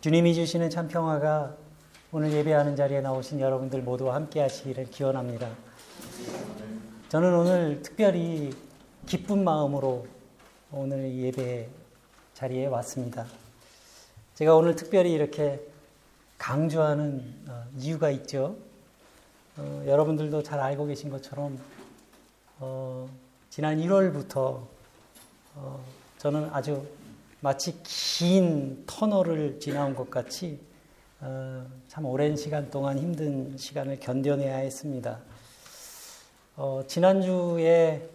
주님이 주시는 참 평화가 오늘 예배하는 자리에 나오신 여러분들 모두와 함께 하시기를 기원합니다. 저는 오늘 특별히 기쁜 마음으로 오늘 예배 자리에 왔습니다. 제가 오늘 특별히 이렇게 강조하는 어, 이유가 있죠. 어, 여러분들도 잘 알고 계신 것처럼 어, 지난 1월부터 어, 저는 아주 마치 긴 터널을 지나온 것 같이 어, 참 오랜 시간 동안 힘든 시간을 견뎌내야 했습니다. 어, 지난주에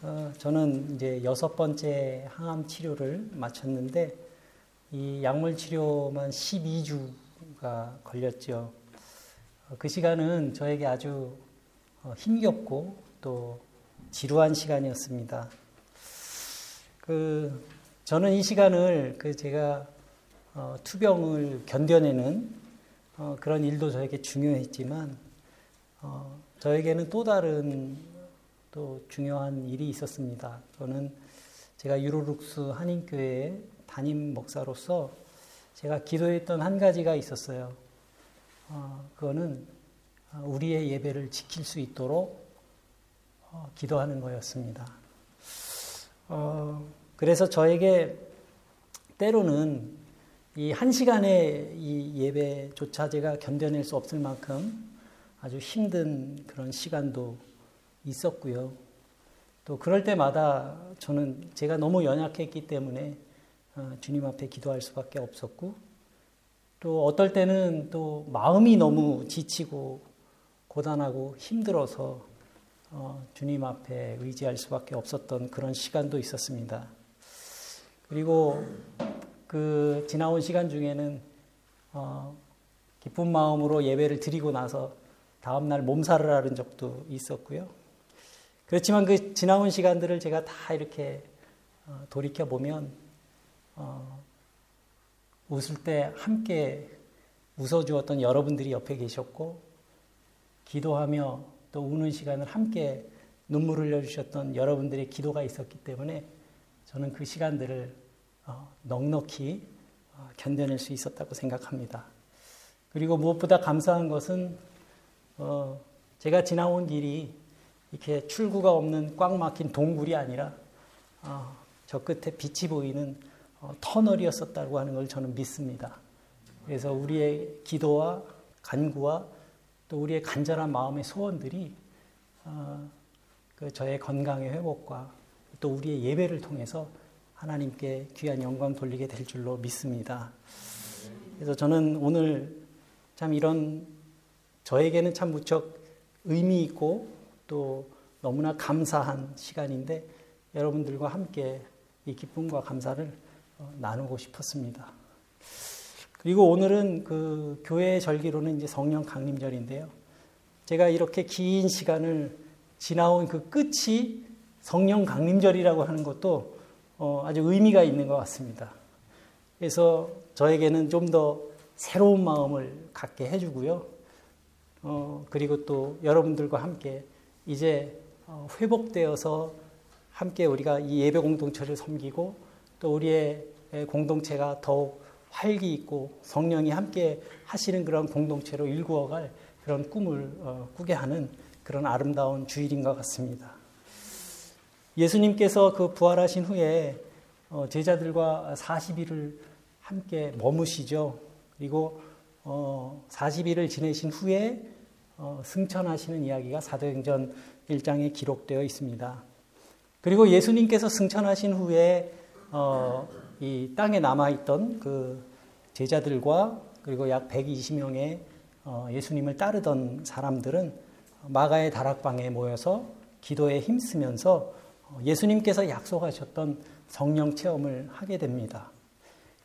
어, 저는 이제 여섯 번째 항암 치료를 마쳤는데 이 약물 치료만 12주가 걸렸죠. 어, 그 시간은 저에게 아주 어, 힘겹고 또 지루한 시간이었습니다. 그 저는 이 시간을 그 제가 어, 투병을 견뎌내는 어, 그런 일도 저에게 중요했지만 어, 저에게는 또 다른 또 중요한 일이 있었습니다. 저는 제가 유로룩스 한인교회 담임 목사로서 제가 기도했던 한 가지가 있었어요. 어, 그거는 우리의 예배를 지킬 수 있도록 어, 기도하는 거였습니다. 어, 그래서 저에게 때로는 이 한 시간의 이 예배조차 제가 견뎌낼 수 없을 만큼 아주 힘든 그런 시간도 있었고요. 또 그럴 때마다 저는 제가 너무 연약했기 때문에 어, 주님 앞에 기도할 수밖에 없었고 또 어떨 때는 또 마음이 너무 지치고 고단하고 힘들어서 어, 주님 앞에 의지할 수밖에 없었던 그런 시간도 있었습니다. 그리고 그 지나온 시간 중에는 어, 기쁜 마음으로 예배를 드리고 나서 다음 날 몸살을 앓은 적도 있었고요. 그렇지만 그 지나온 시간들을 제가 다 이렇게 어, 돌이켜 보면 어, 웃을 때 함께 웃어주었던 여러분들이 옆에 계셨고 기도하며 또 우는 시간을 함께 눈물을 흘려주셨던 여러분들의 기도가 있었기 때문에 저는 그 시간들을 어, 넉넉히 어, 견뎌낼 수 있었다고 생각합니다. 그리고 무엇보다 감사한 것은 어, 제가 지나온 길이 이렇게 출구가 없는 꽉 막힌 동굴이 아니라 저 끝에 빛이 보이는 터널이었었다고 하는 걸 저는 믿습니다. 그래서 우리의 기도와 간구와 또 우리의 간절한 마음의 소원들이 그 저의 건강의 회복과 또 우리의 예배를 통해서 하나님께 귀한 영광 돌리게 될 줄로 믿습니다. 그래서 저는 오늘 참 이런 저에게는 참 무척 의미 있고 또 너무나 감사한 시간인데 여러분들과 함께 이 기쁨과 감사를 어, 나누고 싶었습니다. 그리고 오늘은 그 교회의 절기로는 이제 성령 강림절인데요. 제가 이렇게 긴 시간을 지나온 그 끝이 성령 강림절이라고 하는 것도 어, 아주 의미가 있는 것 같습니다. 그래서 저에게는 좀 더 새로운 마음을 갖게 해주고요. 어, 그리고 또 여러분들과 함께 이제 어, 회복되어서 함께 우리가 이 예배 공동체를 섬기고 또 우리의 공동체가 더욱 활기 있고 성령이 함께 하시는 그런 공동체로 일구어갈 그런 꿈을 어, 꾸게 하는 그런 아름다운 주일인 것 같습니다. 예수님께서 그 부활하신 후에 어, 제자들과 40일을 함께 머무시죠. 그리고 40일을 어, 지내신 후에 어, 승천하시는 이야기가 사도행전 1장에 기록되어 있습니다. 그리고 예수님께서 승천하신 후에 이 땅에 남아있던 그 제자들과 그리고 약 120명의 예수님을 따르던 사람들은 마가의 다락방에 모여서 기도에 힘쓰면서 예수님께서 약속하셨던 성령 체험을 하게 됩니다.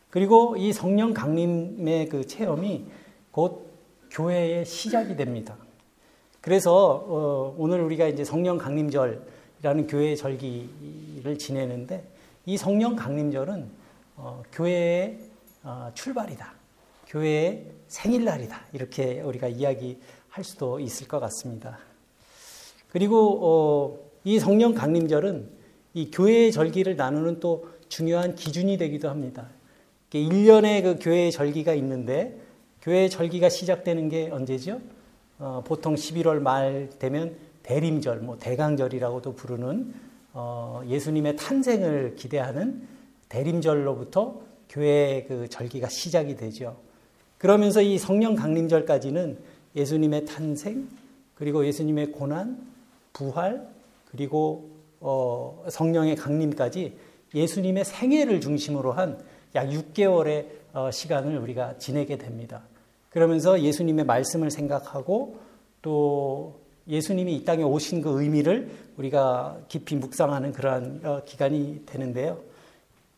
그리고 이 성령 강림의 그 체험이 곧 교회의 시작이 됩니다. 그래서 어, 오늘 우리가 이제 성령 강림절이라는 교회 절기를 지내는데 이 성령 강림절은 어, 교회의 어, 출발이다. 교회의 생일날이다. 이렇게 우리가 이야기할 수도 있을 것 같습니다. 그리고 이 성령 강림절은 이 교회의 절기를 나누는 또 중요한 기준이 되기도 합니다. 1년에 그 교회의 절기가 있는데 교회의 절기가 시작되는 게 언제죠? 어, 보통 11월 말 되면 대림절, 뭐 대강절이라고도 부르는 어, 예수님의 탄생을 기대하는 대림절로부터 교회의 그 절기가 시작이 되죠. 그러면서 이 성령 강림절까지는 예수님의 탄생, 그리고 예수님의 고난, 부활, 그리고 어, 성령의 강림까지 예수님의 생애를 중심으로 한 약 6개월의 어, 시간을 우리가 지내게 됩니다. 그러면서 예수님의 말씀을 생각하고 또 예수님이 이 땅에 오신 그 의미를 우리가 깊이 묵상하는 그러한 어, 기간이 되는데요.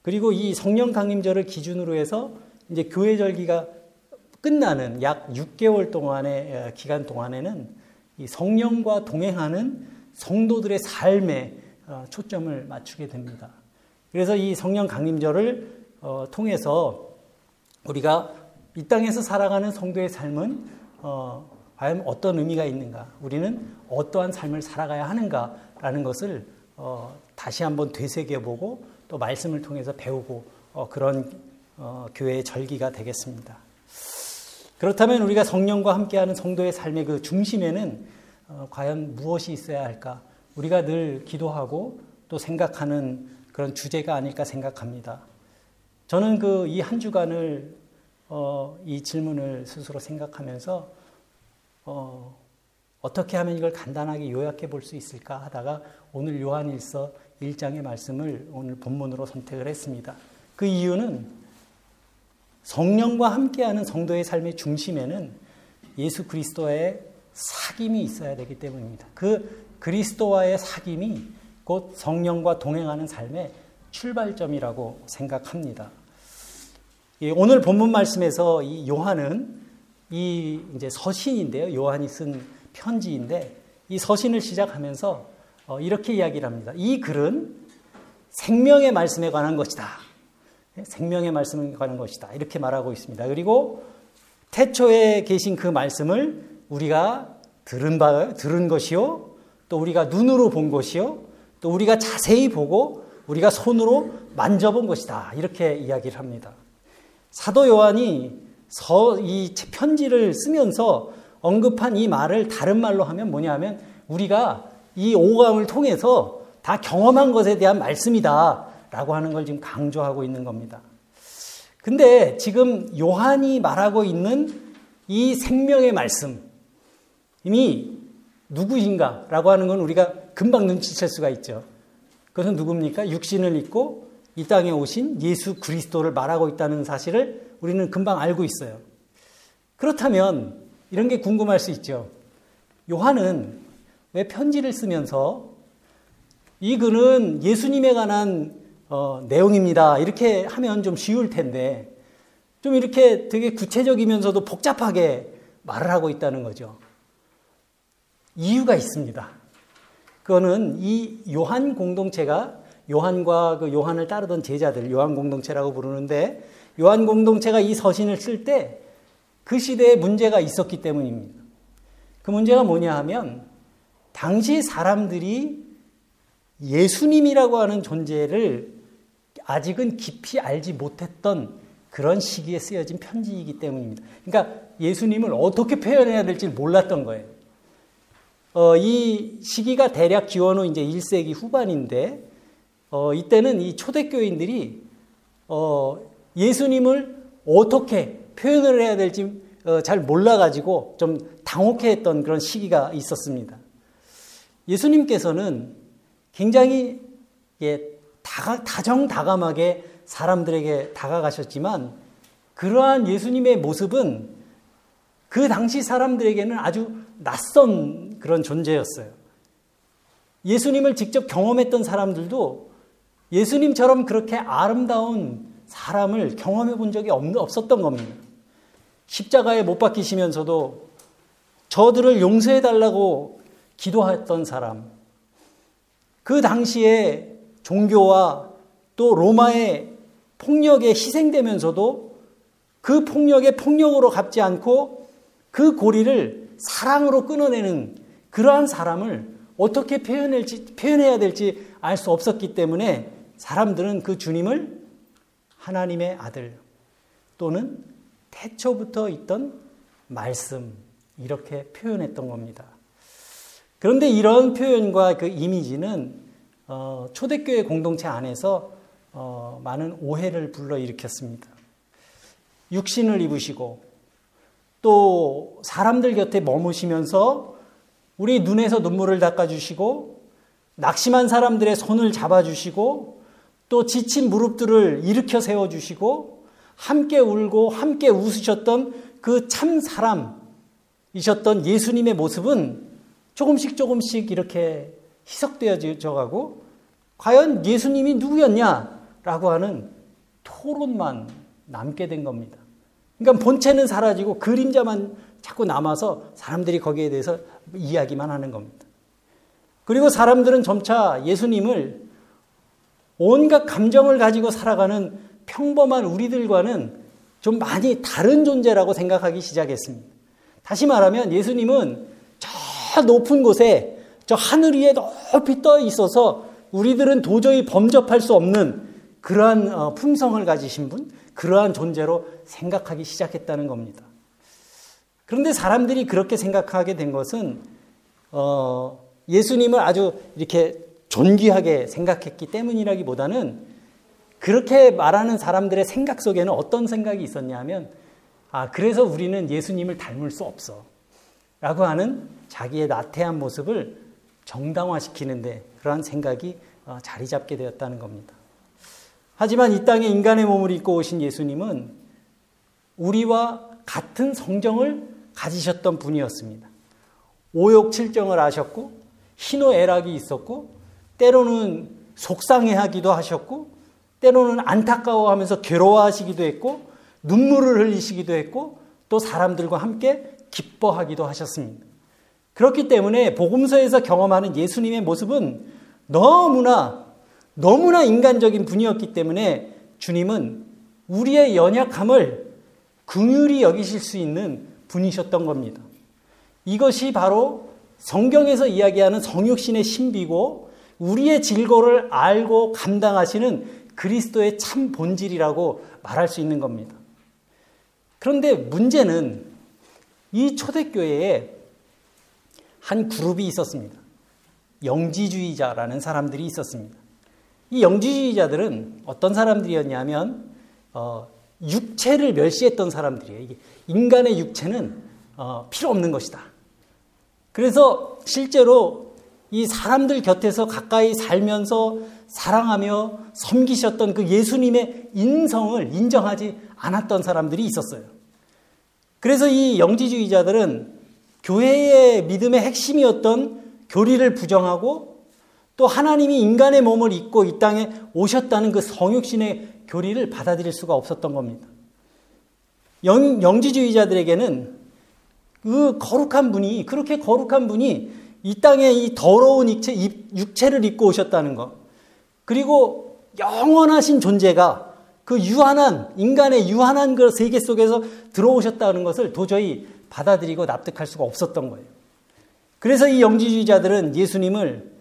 그리고 이 성령 강림절을 기준으로 해서 이제 교회 절기가 끝나는 약 6개월 동안의 어, 기간 동안에는 이 성령과 동행하는 성도들의 삶에 어, 초점을 맞추게 됩니다. 그래서 이 성령 강림절을 어, 통해서 우리가 이 땅에서 살아가는 성도의 삶은 과연 어떤 의미가 있는가, 우리는 어떠한 삶을 살아가야 하는가라는 것을 다시 한번 되새겨보고 또 말씀을 통해서 배우고 그런 교회의 절기가 되겠습니다. 그렇다면 우리가 성령과 함께하는 성도의 삶의 그 중심에는 어, 과연 무엇이 있어야 할까? 우리가 늘 기도하고 또 생각하는 그런 주제가 아닐까 생각합니다. 저는 그 이 한 주간을 어, 이 질문을 스스로 생각하면서 어, 어떻게 하면 이걸 간단하게 요약해 볼 수 있을까 하다가 오늘 요한일서 1장의 말씀을 오늘 본문으로 선택을 했습니다. 그 이유는 성령과 함께하는 성도의 삶의 중심에는 예수 그리스도의 사귐이 있어야 되기 때문입니다. 그 그리스도와의 사귐이 곧 성령과 동행하는 삶의 출발점이라고 생각합니다. 예, 오늘 본문 말씀에서 이 요한은 이 이제 서신인데요. 요한이 쓴 편지인데 이 서신을 시작하면서 어, 이렇게 이야기를 합니다. 이 글은 생명의 말씀에 관한 것이다. 생명의 말씀을 가는 것이다. 이렇게 말하고 있습니다. 그리고 태초에 계신 그 말씀을 우리가 들은 바, 들은 것이요. 또 우리가 눈으로 본 것이요. 또 우리가 자세히 보고 우리가 손으로 만져본 것이다. 이렇게 이야기를 합니다. 사도 요한이 서, 이 편지를 쓰면서 언급한 이 말을 다른 말로 하면 뭐냐 하면 우리가 이 오감을 통해서 다 경험한 것에 대한 말씀이다. 라고 하는 걸 지금 강조하고 있는 겁니다. 근데 지금 요한이 말하고 있는 이 생명의 말씀, 이미 누구인가 라고 하는 건 우리가 금방 눈치챌 수가 있죠. 그것은 누굽니까? 육신을 입고 이 땅에 오신 예수 그리스도를 말하고 있다는 사실을 우리는 금방 알고 있어요. 그렇다면 이런 게 궁금할 수 있죠. 요한은 왜 편지를 쓰면서 이 글은 예수님에 관한 어, 내용입니다. 이렇게 하면 좀 쉬울 텐데 좀 이렇게 되게 구체적이면서도 복잡하게 말을 하고 있다는 거죠. 이유가 있습니다. 그거는 이 요한 공동체가 요한과 그 요한을 따르던 제자들, 요한 공동체라고 부르는데 요한 공동체가 이 서신을 쓸 때 그 시대에 문제가 있었기 때문입니다. 그 문제가 뭐냐 하면 당시 사람들이 예수님이라고 하는 존재를 아직은 깊이 알지 못했던 그런 시기에 쓰여진 편지이기 때문입니다. 그러니까 예수님을 어떻게 표현해야 될지 몰랐던 거예요. 어, 이 시기가 대략 기원후 이제 1세기 후반인데, 어, 이때는 이 초대교인들이 어, 예수님을 어떻게 표현을 해야 될지 어, 잘 몰라가지고 좀 당혹해 했던 그런 시기가 있었습니다. 예수님께서는 굉장히 예, 다정다감하게 사람들에게 다가가셨지만 그러한 예수님의 모습은 그 당시 사람들에게는 아주 낯선 그런 존재였어요. 예수님을 직접 경험했던 사람들도 예수님처럼 그렇게 아름다운 사람을 경험해 본 적이 없었던 겁니다. 십자가에 못 박히시면서도 저들을 용서해 달라고 기도했던 사람. 그 당시에 종교와 또 로마의 폭력에 희생되면서도 그 폭력의 폭력으로 갚지 않고 그 고리를 사랑으로 끊어내는 그러한 사람을 어떻게 표현할지, 표현해야 될지 알 수 없었기 때문에 사람들은 그 주님을 하나님의 아들, 또는 태초부터 있던 말씀 이렇게 표현했던 겁니다. 그런데 이런 표현과 그 이미지는 어, 초대교회 공동체 안에서 어, 많은 오해를 불러일으켰습니다. 육신을 입으시고 또 사람들 곁에 머무시면서 우리 눈에서 눈물을 닦아주시고 낙심한 사람들의 손을 잡아주시고 또 지친 무릎들을 일으켜 세워주시고 함께 울고 함께 웃으셨던 그 참 사람이셨던 예수님의 모습은 조금씩 조금씩 이렇게 희석되어져 가고 과연 예수님이 누구였냐라고 하는 토론만 남게 된 겁니다. 그러니까 본체는 사라지고 그림자만 자꾸 남아서 사람들이 거기에 대해서 이야기만 하는 겁니다. 그리고 사람들은 점차 예수님을 온갖 감정을 가지고 살아가는 평범한 우리들과는 좀 많이 다른 존재라고 생각하기 시작했습니다. 다시 말하면 예수님은 저 높은 곳에 저 하늘 위에 높이 떠 있어서 우리들은 도저히 범접할 수 없는 그러한 어, 품성을 가지신 분, 그러한 존재로 생각하기 시작했다는 겁니다. 그런데 사람들이 그렇게 생각하게 된 것은 어, 예수님을 아주 이렇게 존귀하게 생각했기 때문이라기보다는 그렇게 말하는 사람들의 생각 속에는 어떤 생각이 있었냐면 아 그래서 우리는 예수님을 닮을 수 없어 라고 하는 자기의 나태한 모습을 정당화시키는데 그러한 생각이 어, 자리 잡게 되었다는 겁니다. 하지만 이 땅에 인간의 몸을 입고 오신 예수님은 우리와 같은 성정을 가지셨던 분이었습니다. 오욕칠정을 하셨고 희노애락이 있었고 때로는 속상해하기도 하셨고 때로는 안타까워하면서 괴로워하시기도 했고 눈물을 흘리시기도 했고 또 사람들과 함께 기뻐하기도 하셨습니다. 그렇기 때문에 복음서에서 경험하는 예수님의 모습은 너무나 너무나 인간적인 분이었기 때문에 주님은 우리의 연약함을 긍휼히 여기실 수 있는 분이셨던 겁니다. 이것이 바로 성경에서 이야기하는 성육신의 신비고 우리의 질고를 알고 감당하시는 그리스도의 참 본질이라고 말할 수 있는 겁니다. 그런데 문제는 이 초대교회에 한 그룹이 있었습니다. 영지주의자라는 사람들이 있었습니다. 이 영지주의자들은 어떤 사람들이었냐면 어, 육체를 멸시했던 사람들이에요. 이게 인간의 육체는 어, 필요 없는 것이다. 그래서 실제로 이 사람들 곁에서 가까이 살면서 사랑하며 섬기셨던 그 예수님의 인성을 인정하지 않았던 사람들이 있었어요. 그래서 이 영지주의자들은 교회의 믿음의 핵심이었던 교리를 부정하고 또 하나님이 인간의 몸을 입고 이 땅에 오셨다는 그 성육신의 교리를 받아들일 수가 없었던 겁니다. 영, 영지주의자들에게는 그 거룩한 분이, 그렇게 거룩한 분이 이 땅에 이 더러운 육체, 육체를 입고 오셨다는 것. 그리고 영원하신 존재가 그 유한한, 인간의 유한한 그 세계 속에서 들어오셨다는 것을 도저히 받아들이고 납득할 수가 없었던 거예요. 그래서 이 영지주의자들은 예수님을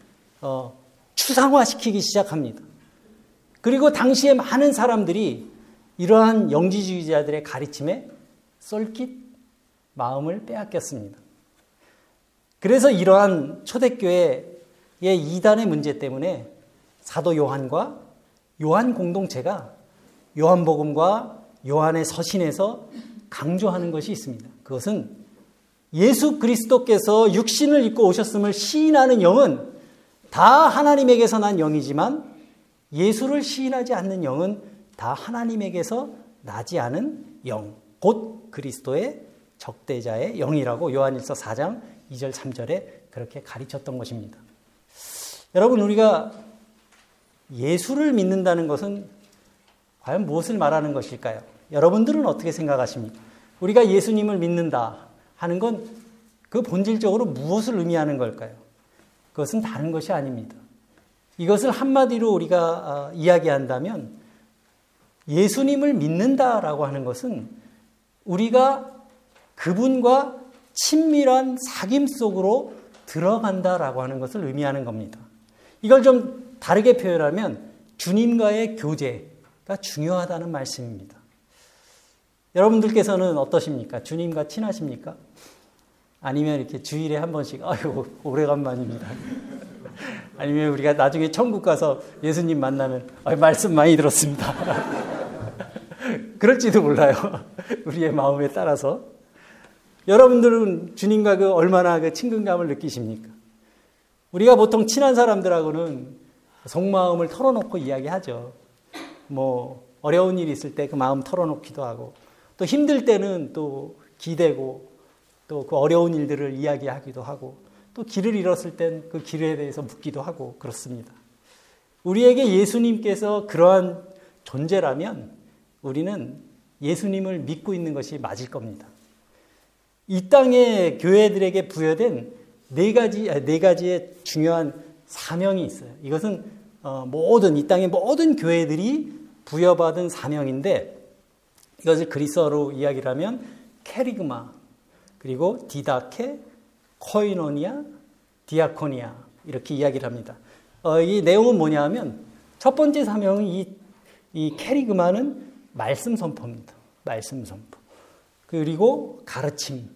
어, 추상화시키기 시작합니다. 그리고 당시에 많은 사람들이 이러한 영지주의자들의 가르침에 쏠깃 마음을 빼앗겼습니다. 그래서 이러한 초대교회의 이단의 문제 때문에 사도 요한과 요한 공동체가 요한복음과 요한의 서신에서 강조하는 것이 있습니다. 그것은 예수 그리스도께서 육신을 입고 오셨음을 시인하는 영은 다 하나님에게서 난 영이지만 예수를 시인하지 않는 영은 다 하나님에게서 나지 않은 영, 곧 그리스도의 적대자의 영이라고 요한일서 4장 2절 3절에 그렇게 가르쳤던 것입니다. 여러분 우리가 예수를 믿는다는 것은 과연 무엇을 말하는 것일까요? 여러분들은 어떻게 생각하십니까? 우리가 예수님을 믿는다 하는 건 그 본질적으로 무엇을 의미하는 걸까요? 그것은 다른 것이 아닙니다. 이것을 한마디로 우리가 어, 이야기한다면 예수님을 믿는다라고 하는 것은 우리가 그분과 친밀한 사귐 속으로 들어간다라고 하는 것을 의미하는 겁니다. 이걸 좀 다르게 표현하면 주님과의 교제가 중요하다는 말씀입니다. 여러분들께서는 어떠십니까? 주님과 친하십니까? 아니면 이렇게 주일에 한 번씩, 아유, 오래간만입니다. 아니면 우리가 나중에 천국 가서 예수님 만나면, 아 말씀 많이 들었습니다. 그럴지도 몰라요. 우리의 마음에 따라서. 여러분들은 주님과 그 얼마나 그 친근감을 느끼십니까? 우리가 보통 친한 사람들하고는 속마음을 털어놓고 이야기하죠. 뭐, 어려운 일이 있을 때 그 마음 털어놓기도 하고, 또 힘들 때는 또 기대고, 또 그 어려운 일들을 이야기하기도 하고, 또 길을 잃었을 땐 그 길에 대해서 묻기도 하고, 그렇습니다. 우리에게 예수님께서 그러한 존재라면 우리는 예수님을 믿고 있는 것이 맞을 겁니다. 이 땅의 교회들에게 부여된 네 가지, 네 가지의 중요한 사명이 있어요. 이것은 어, 모든, 이 땅의 모든 교회들이 부여받은 사명인데 이것을 그리스어로 이야기를 하면 캐리그마, 그리고 디다케, 코이노니아, 디아코니아 이렇게 이야기를 합니다. 어, 이 내용은 뭐냐 하면 첫 번째 사명은 이, 이 캐리그마는 말씀 선포입니다. 말씀 선포. 그리고 가르침,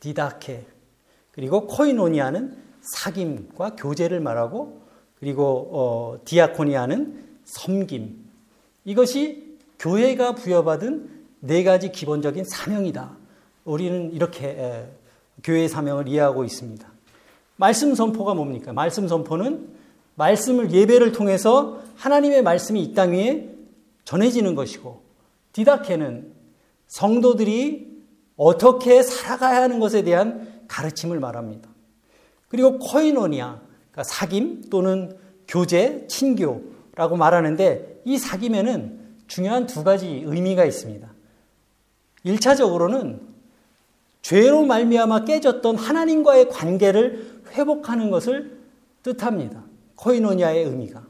디다케, 그리고 코이노니아는 사귐과 교제를 말하고 그리고 어, 디아코니아는 섬김. 이것이 교회가 부여받은 네 가지 기본적인 사명이다. 우리는 이렇게 에, 교회의 사명을 이해하고 있습니다. 말씀 선포가 뭡니까? 말씀 선포는 말씀을 예배를 통해서 하나님의 말씀이 이 땅 위에 전해지는 것이고 디다케는 성도들이 어떻게 살아가야 하는 것에 대한 가르침을 말합니다. 그리고 코이노니아, 그러니까 사귐 또는 교제, 친교라고 말하는데 이 사귐에는 중요한 두 가지 의미가 있습니다. 1차적으로는 죄로 말미암아 깨졌던 하나님과의 관계를 회복하는 것을 뜻합니다. 코이노니아의 의미가.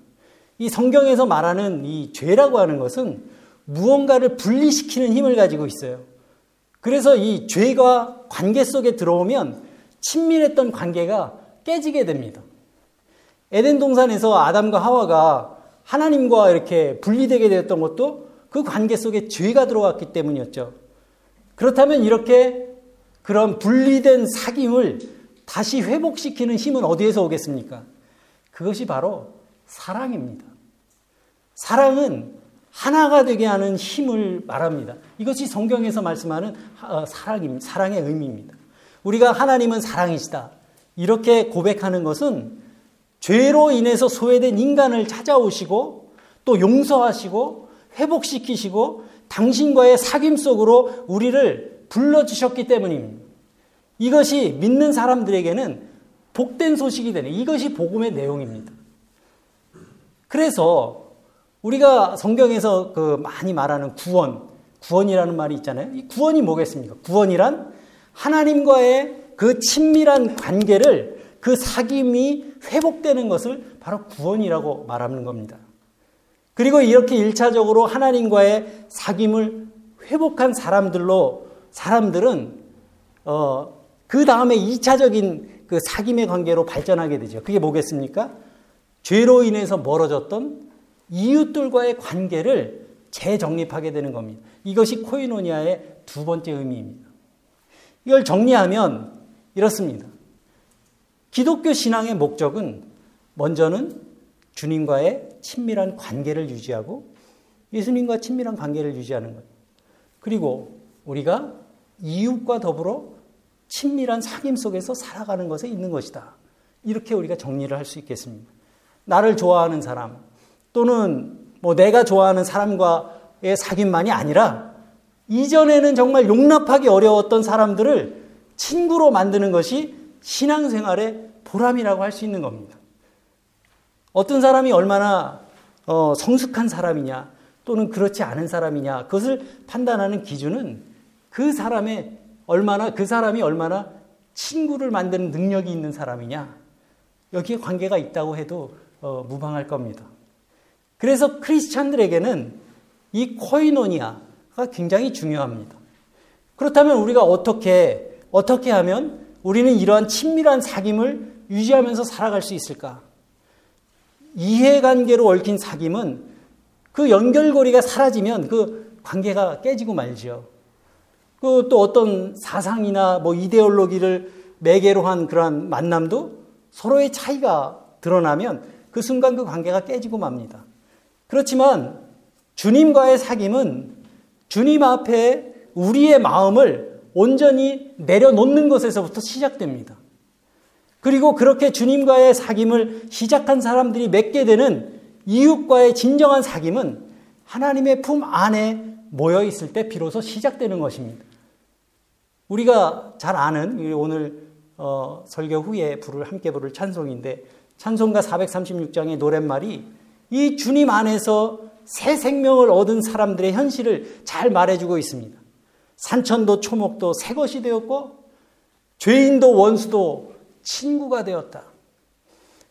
이 성경에서 말하는 이 죄라고 하는 것은 무언가를 분리시키는 힘을 가지고 있어요. 그래서 이 죄가 관계 속에 들어오면 친밀했던 관계가 깨지게 됩니다. 에덴 동산에서 아담과 하와가 하나님과 이렇게 분리되게 되었던 것도 그 관계 속에 죄가 들어왔기 때문이었죠. 그렇다면 이렇게 그런 분리된 사귐을 다시 회복시키는 힘은 어디에서 오겠습니까? 그것이 바로 사랑입니다. 사랑은 하나가 되게 하는 힘을 말합니다. 이것이 성경에서 말씀하는 어. 사랑의 의미입니다. 우리가 하나님은 사랑이시다. 이렇게 고백하는 것은 죄로 인해서 소외된 인간을 찾아오시고 또 용서하시고 회복시키시고 당신과의 사귐 속으로 우리를 불러주셨기 때문입니다. 이것이 믿는 사람들에게는 복된 소식이 되는 이것이 복음의 내용입니다. 그래서 우리가 성경에서 그 많이 말하는 구원, 구원이라는 말이 있잖아요. 이 구원이 뭐겠습니까? 구원이란 하나님과의 그 친밀한 관계를 그 사귐이 회복되는 것을 바로 구원이라고 말하는 겁니다. 그리고 이렇게 일차적으로 하나님과의 사귐을 회복한 사람들로 사람들은 어, 그 다음에 2차적인 그 사귐의 관계로 발전하게 되죠. 그게 뭐겠습니까? 죄로 인해서 멀어졌던 이웃들과의 관계를 재정립하게 되는 겁니다. 이것이 코이노니아의 두 번째 의미입니다. 이걸 정리하면 이렇습니다. 기독교 신앙의 목적은 먼저는 주님과의 친밀한 관계를 유지하고 예수님과 친밀한 관계를 유지하는 것. 그리고 우리가 이웃과 더불어 친밀한 사귐 속에서 살아가는 것에 있는 것이다. 이렇게 우리가 정리를 할 수 있겠습니다. 나를 좋아하는 사람, 또는 뭐 내가 좋아하는 사람과의 사귐만이 아니라 이전에는 정말 용납하기 어려웠던 사람들을 친구로 만드는 것이 신앙생활의 보람이라고 할 수 있는 겁니다. 어떤 사람이 얼마나 어, 성숙한 사람이냐 또는 그렇지 않은 사람이냐 그것을 판단하는 기준은 그 사람의 얼마나 그 사람이 얼마나 친구를 만드는 능력이 있는 사람이냐 여기에 관계가 있다고 해도 어, 무방할 겁니다. 그래서 크리스찬들에게는 이 코이노니아가 굉장히 중요합니다. 그렇다면 우리가 어떻게 어떻게 하면 우리는 이러한 친밀한 사귐을 유지하면서 살아갈 수 있을까? 이해관계로 얽힌 사귐은 그 연결고리가 사라지면 그 관계가 깨지고 말죠. 그또 어떤 사상이나 뭐 이데올로기를 매개로 한 그러한 만남도 서로의 차이가 드러나면 그 순간 그 관계가 깨지고 맙니다. 그렇지만 주님과의 사귐은 주님 앞에 우리의 마음을 온전히 내려놓는 것에서부터 시작됩니다. 그리고 그렇게 주님과의 사귐을 시작한 사람들이 맺게 되는 이웃과의 진정한 사귐은 하나님의 품 안에 모여 있을 때 비로소 시작되는 것입니다. 우리가 잘 아는 오늘 어, 설교 후에 부를 함께 부를 찬송인데 찬송가 436장의 노랫말이 이 주님 안에서 새 생명을 얻은 사람들의 현실을 잘 말해주고 있습니다. 산천도 초목도 새 것이 되었고 죄인도 원수도 친구가 되었다.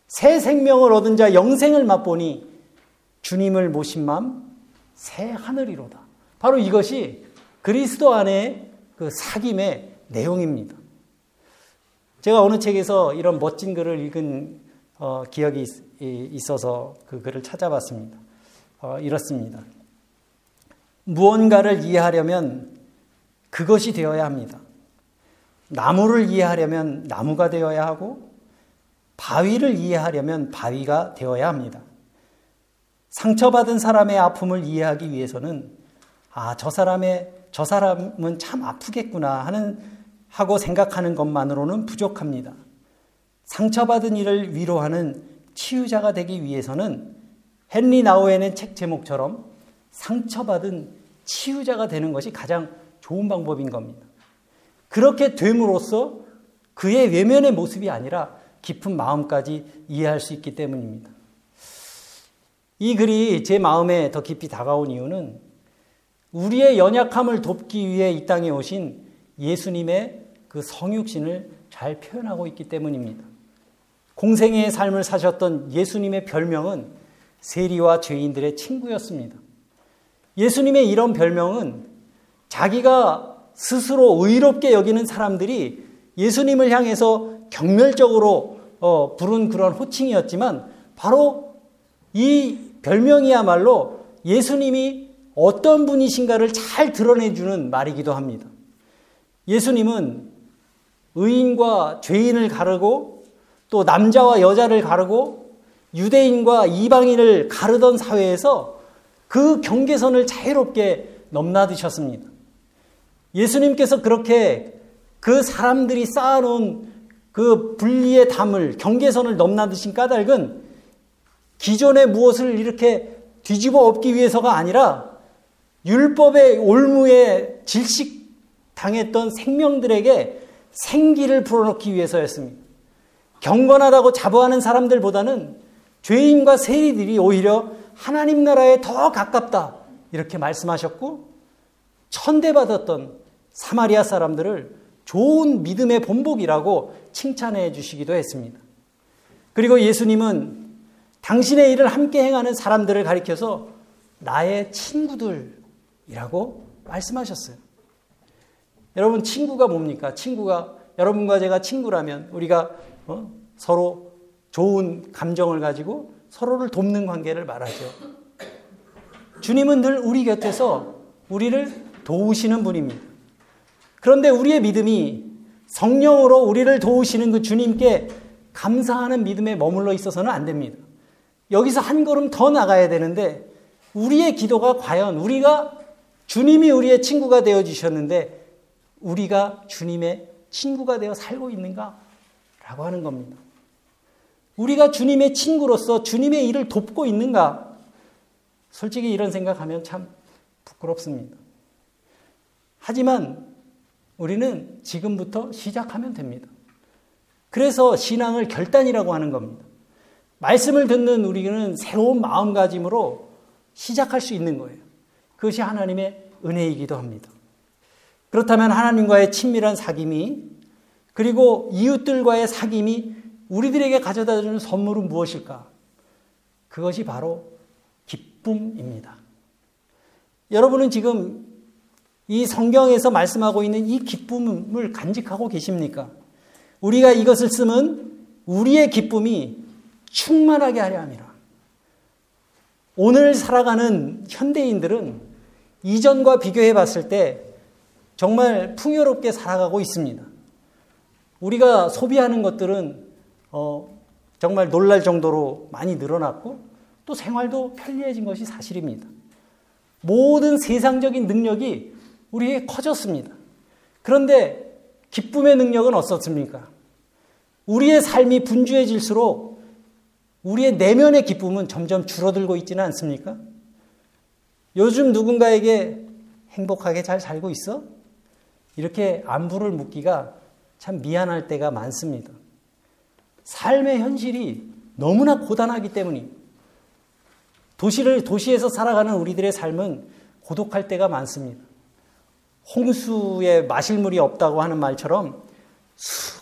새 생명을 얻은 자 영생을 맛보니 주님을 모신 마음 새 하늘이로다. 바로 이것이 그리스도 안에 그 사귐의 내용입니다. 제가 어느 책에서 이런 멋진 글을 읽은 어, 기억이 있, 어서 그 글을 찾아봤습니다. 어, 이렇습니다. 무언가를 이해하려면 그것이 되어야 합니다. 나무를 이해하려면 나무가 되어야 하고 바위를 이해하려면 바위가 되어야 합니다. 상처받은 사람의 아픔을 이해하기 위해서는 아, 저 사람의 저 사람은 참 아프겠구나 하는 하고 생각하는 것만으로는 부족합니다. 상처받은 이를 위로하는 치유자가 되기 위해서는 헨리 나우엔의 책 제목처럼 상처받은 치유자가 되는 것이 가장 좋은 방법인 겁니다. 그렇게 됨으로써 그의 외면의 모습이 아니라 깊은 마음까지 이해할 수 있기 때문입니다. 이 글이 제 마음에 더 깊이 다가온 이유는 우리의 연약함을 돕기 위해 이 땅에 오신 예수님의 그 성육신을 잘 표현하고 있기 때문입니다. 공생의 삶을 사셨던 예수님의 별명은 세리와 죄인들의 친구였습니다. 예수님의 이런 별명은 자기가 스스로 의롭게 여기는 사람들이 예수님을 향해서 경멸적으로 어, 부른 그런 호칭이었지만 바로 이 별명이야말로 예수님이 어떤 분이신가를 잘 드러내주는 말이기도 합니다. 예수님은 의인과 죄인을 가르고 또 남자와 여자를 가르고 유대인과 이방인을 가르던 사회에서 그 경계선을 자유롭게 넘나드셨습니다. 예수님께서 그렇게 그 사람들이 쌓아놓은 그 분리의 담을, 경계선을 넘나드신 까닭은 기존의 무엇을 이렇게 뒤집어 엎기 위해서가 아니라 율법의 올무에 질식 당했던 생명들에게 생기를 불어넣기 위해서였습니다. 경건하다고 자부하는 사람들보다는 죄인과 세리들이 오히려 하나님 나라에 더 가깝다. 이렇게 말씀하셨고, 천대받았던 사마리아 사람들을 좋은 믿음의 본복이라고 칭찬해 주시기도 했습니다. 그리고 예수님은 당신의 일을 함께 행하는 사람들을 가리켜서 나의 친구들이라고 말씀하셨어요. 여러분, 친구가 뭡니까? 친구가, 여러분과 제가 친구라면 우리가 어? 서로 좋은 감정을 가지고 서로를 돕는 관계를 말하죠. 주님은 늘 우리 곁에서 우리를 도우시는 분입니다. 그런데 우리의 믿음이 성령으로 우리를 도우시는 그 주님께 감사하는 믿음에 머물러 있어서는 안 됩니다. 여기서 한 걸음 더 나가야 되는데 우리의 기도가 과연 우리가 주님이 우리의 친구가 되어 주셨는데 우리가 주님의 친구가 되어 살고 있는가? 라고 하는 겁니다. 우리가 주님의 친구로서 주님의 일을 돕고 있는가? 솔직히 이런 생각하면 참 부끄럽습니다. 하지만 우리는 지금부터 시작하면 됩니다. 그래서 신앙을 결단이라고 하는 겁니다. 말씀을 듣는 우리는 새로운 마음가짐으로 시작할 수 있는 거예요. 그것이 하나님의 은혜이기도 합니다. 그렇다면 하나님과의 친밀한 사귐이 그리고 이웃들과의 사귐이 우리들에게 가져다 주는 선물은 무엇일까? 그것이 바로 기쁨입니다. 여러분은 지금 이 성경에서 말씀하고 있는 이 기쁨을 간직하고 계십니까? 우리가 이것을 쓰면 우리의 기쁨이 충만하게 하려 함이라. 오늘 살아가는 현대인들은 이전과 비교해 봤을 때 정말 풍요롭게 살아가고 있습니다. 우리가 소비하는 것들은 어, 정말 놀랄 정도로 많이 늘어났고 또 생활도 편리해진 것이 사실입니다. 모든 세상적인 능력이 우리에게 커졌습니다. 그런데 기쁨의 능력은 어떻습니까? 우리의 삶이 분주해질수록 우리의 내면의 기쁨은 점점 줄어들고 있지는 않습니까? 요즘 누군가에게 행복하게 잘 살고 있어? 이렇게 안부를 묻기가 참 미안할 때가 많습니다. 삶의 현실이 너무나 고단하기 때문이 도시를 도시에서 살아가는 우리들의 삶은 고독할 때가 많습니다. 홍수에 마실 물이 없다고 하는 말처럼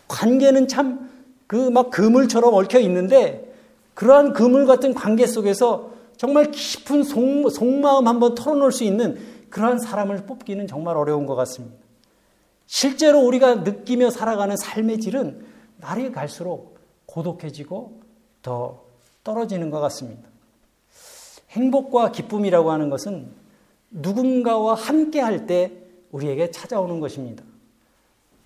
관계는 참 그 막 그물처럼 얽혀 있는데 그러한 그물 같은 관계 속에서 정말 깊은 속, 속마음 한번 털어놓을 수 있는 그러한 사람을 뽑기는 정말 어려운 것 같습니다. 실제로 우리가 느끼며 살아가는 삶의 질은 날이 갈수록 고독해지고 더 떨어지는 것 같습니다. 행복과 기쁨이라고 하는 것은 누군가와 함께 할 때 우리에게 찾아오는 것입니다.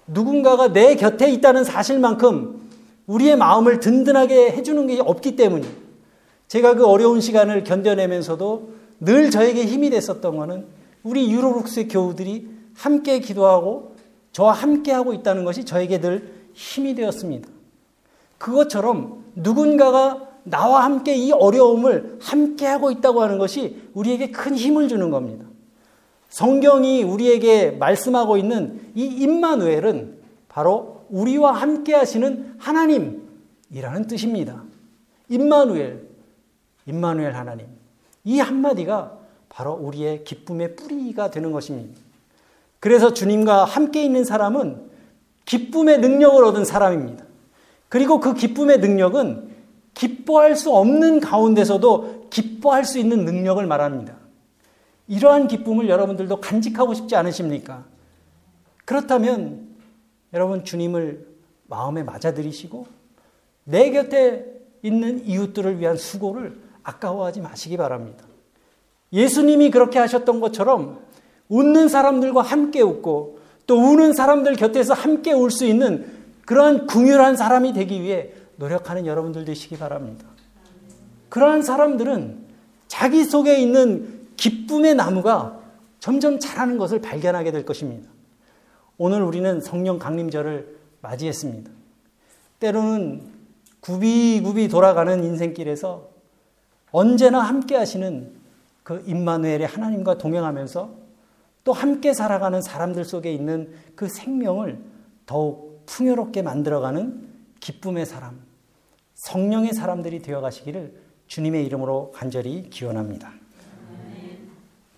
누군가가 내 곁에 있다는 사실만큼 우리의 마음을 든든하게 해주는 게 없기 때문이에요. 제가 그 어려운 시간을 견뎌내면서도 늘 저에게 힘이 됐었던 것은 우리 유로룩스의 교우들이 함께 기도하고 저와 함께 하고 있다는 것이 저에게 늘 힘이 되었습니다. 그것처럼 누군가가 나와 함께 이 어려움을 함께 하고 있다고 하는 것이 우리에게 큰 힘을 주는 겁니다. 성경이 우리에게 말씀하고 있는 이 임마누엘은 바로 우리와 함께 하시는 하나님이라는 뜻입니다. 임마누엘, 임마누엘 하나님. 이 한마디가 바로 우리의 기쁨의 뿌리가 되는 것입니다. 그래서 주님과 함께 있는 사람은 기쁨의 능력을 얻은 사람입니다. 그리고 그 기쁨의 능력은 기뻐할 수 없는 가운데서도 기뻐할 수 있는 능력을 말합니다. 이러한 기쁨을 여러분들도 간직하고 싶지 않으십니까? 그렇다면 여러분 주님을 마음에 맞아들이시고 내 곁에 있는 이웃들을 위한 수고를 아까워하지 마시기 바랍니다. 예수님이 그렇게 하셨던 것처럼 웃는 사람들과 함께 웃고 또 우는 사람들 곁에서 함께 울 수 있는 그러한 궁휼한 사람이 되기 위해 노력하는 여러분들 되시기 바랍니다. 그러한 사람들은 자기 속에 있는 기쁨의 나무가 점점 자라는 것을 발견하게 될 것입니다. 오늘 우리는 성령 강림절을 맞이했습니다. 때로는 굽이굽이 돌아가는 인생길에서 언제나 함께 하시는 그 임마누엘의 하나님과 동행하면서 또 함께 살아가는 사람들 속에 있는 그 생명을 더욱 풍요롭게 만들어가는 기쁨의 사람, 성령의 사람들이 되어 가시기를 주님의 이름으로 간절히 기원합니다.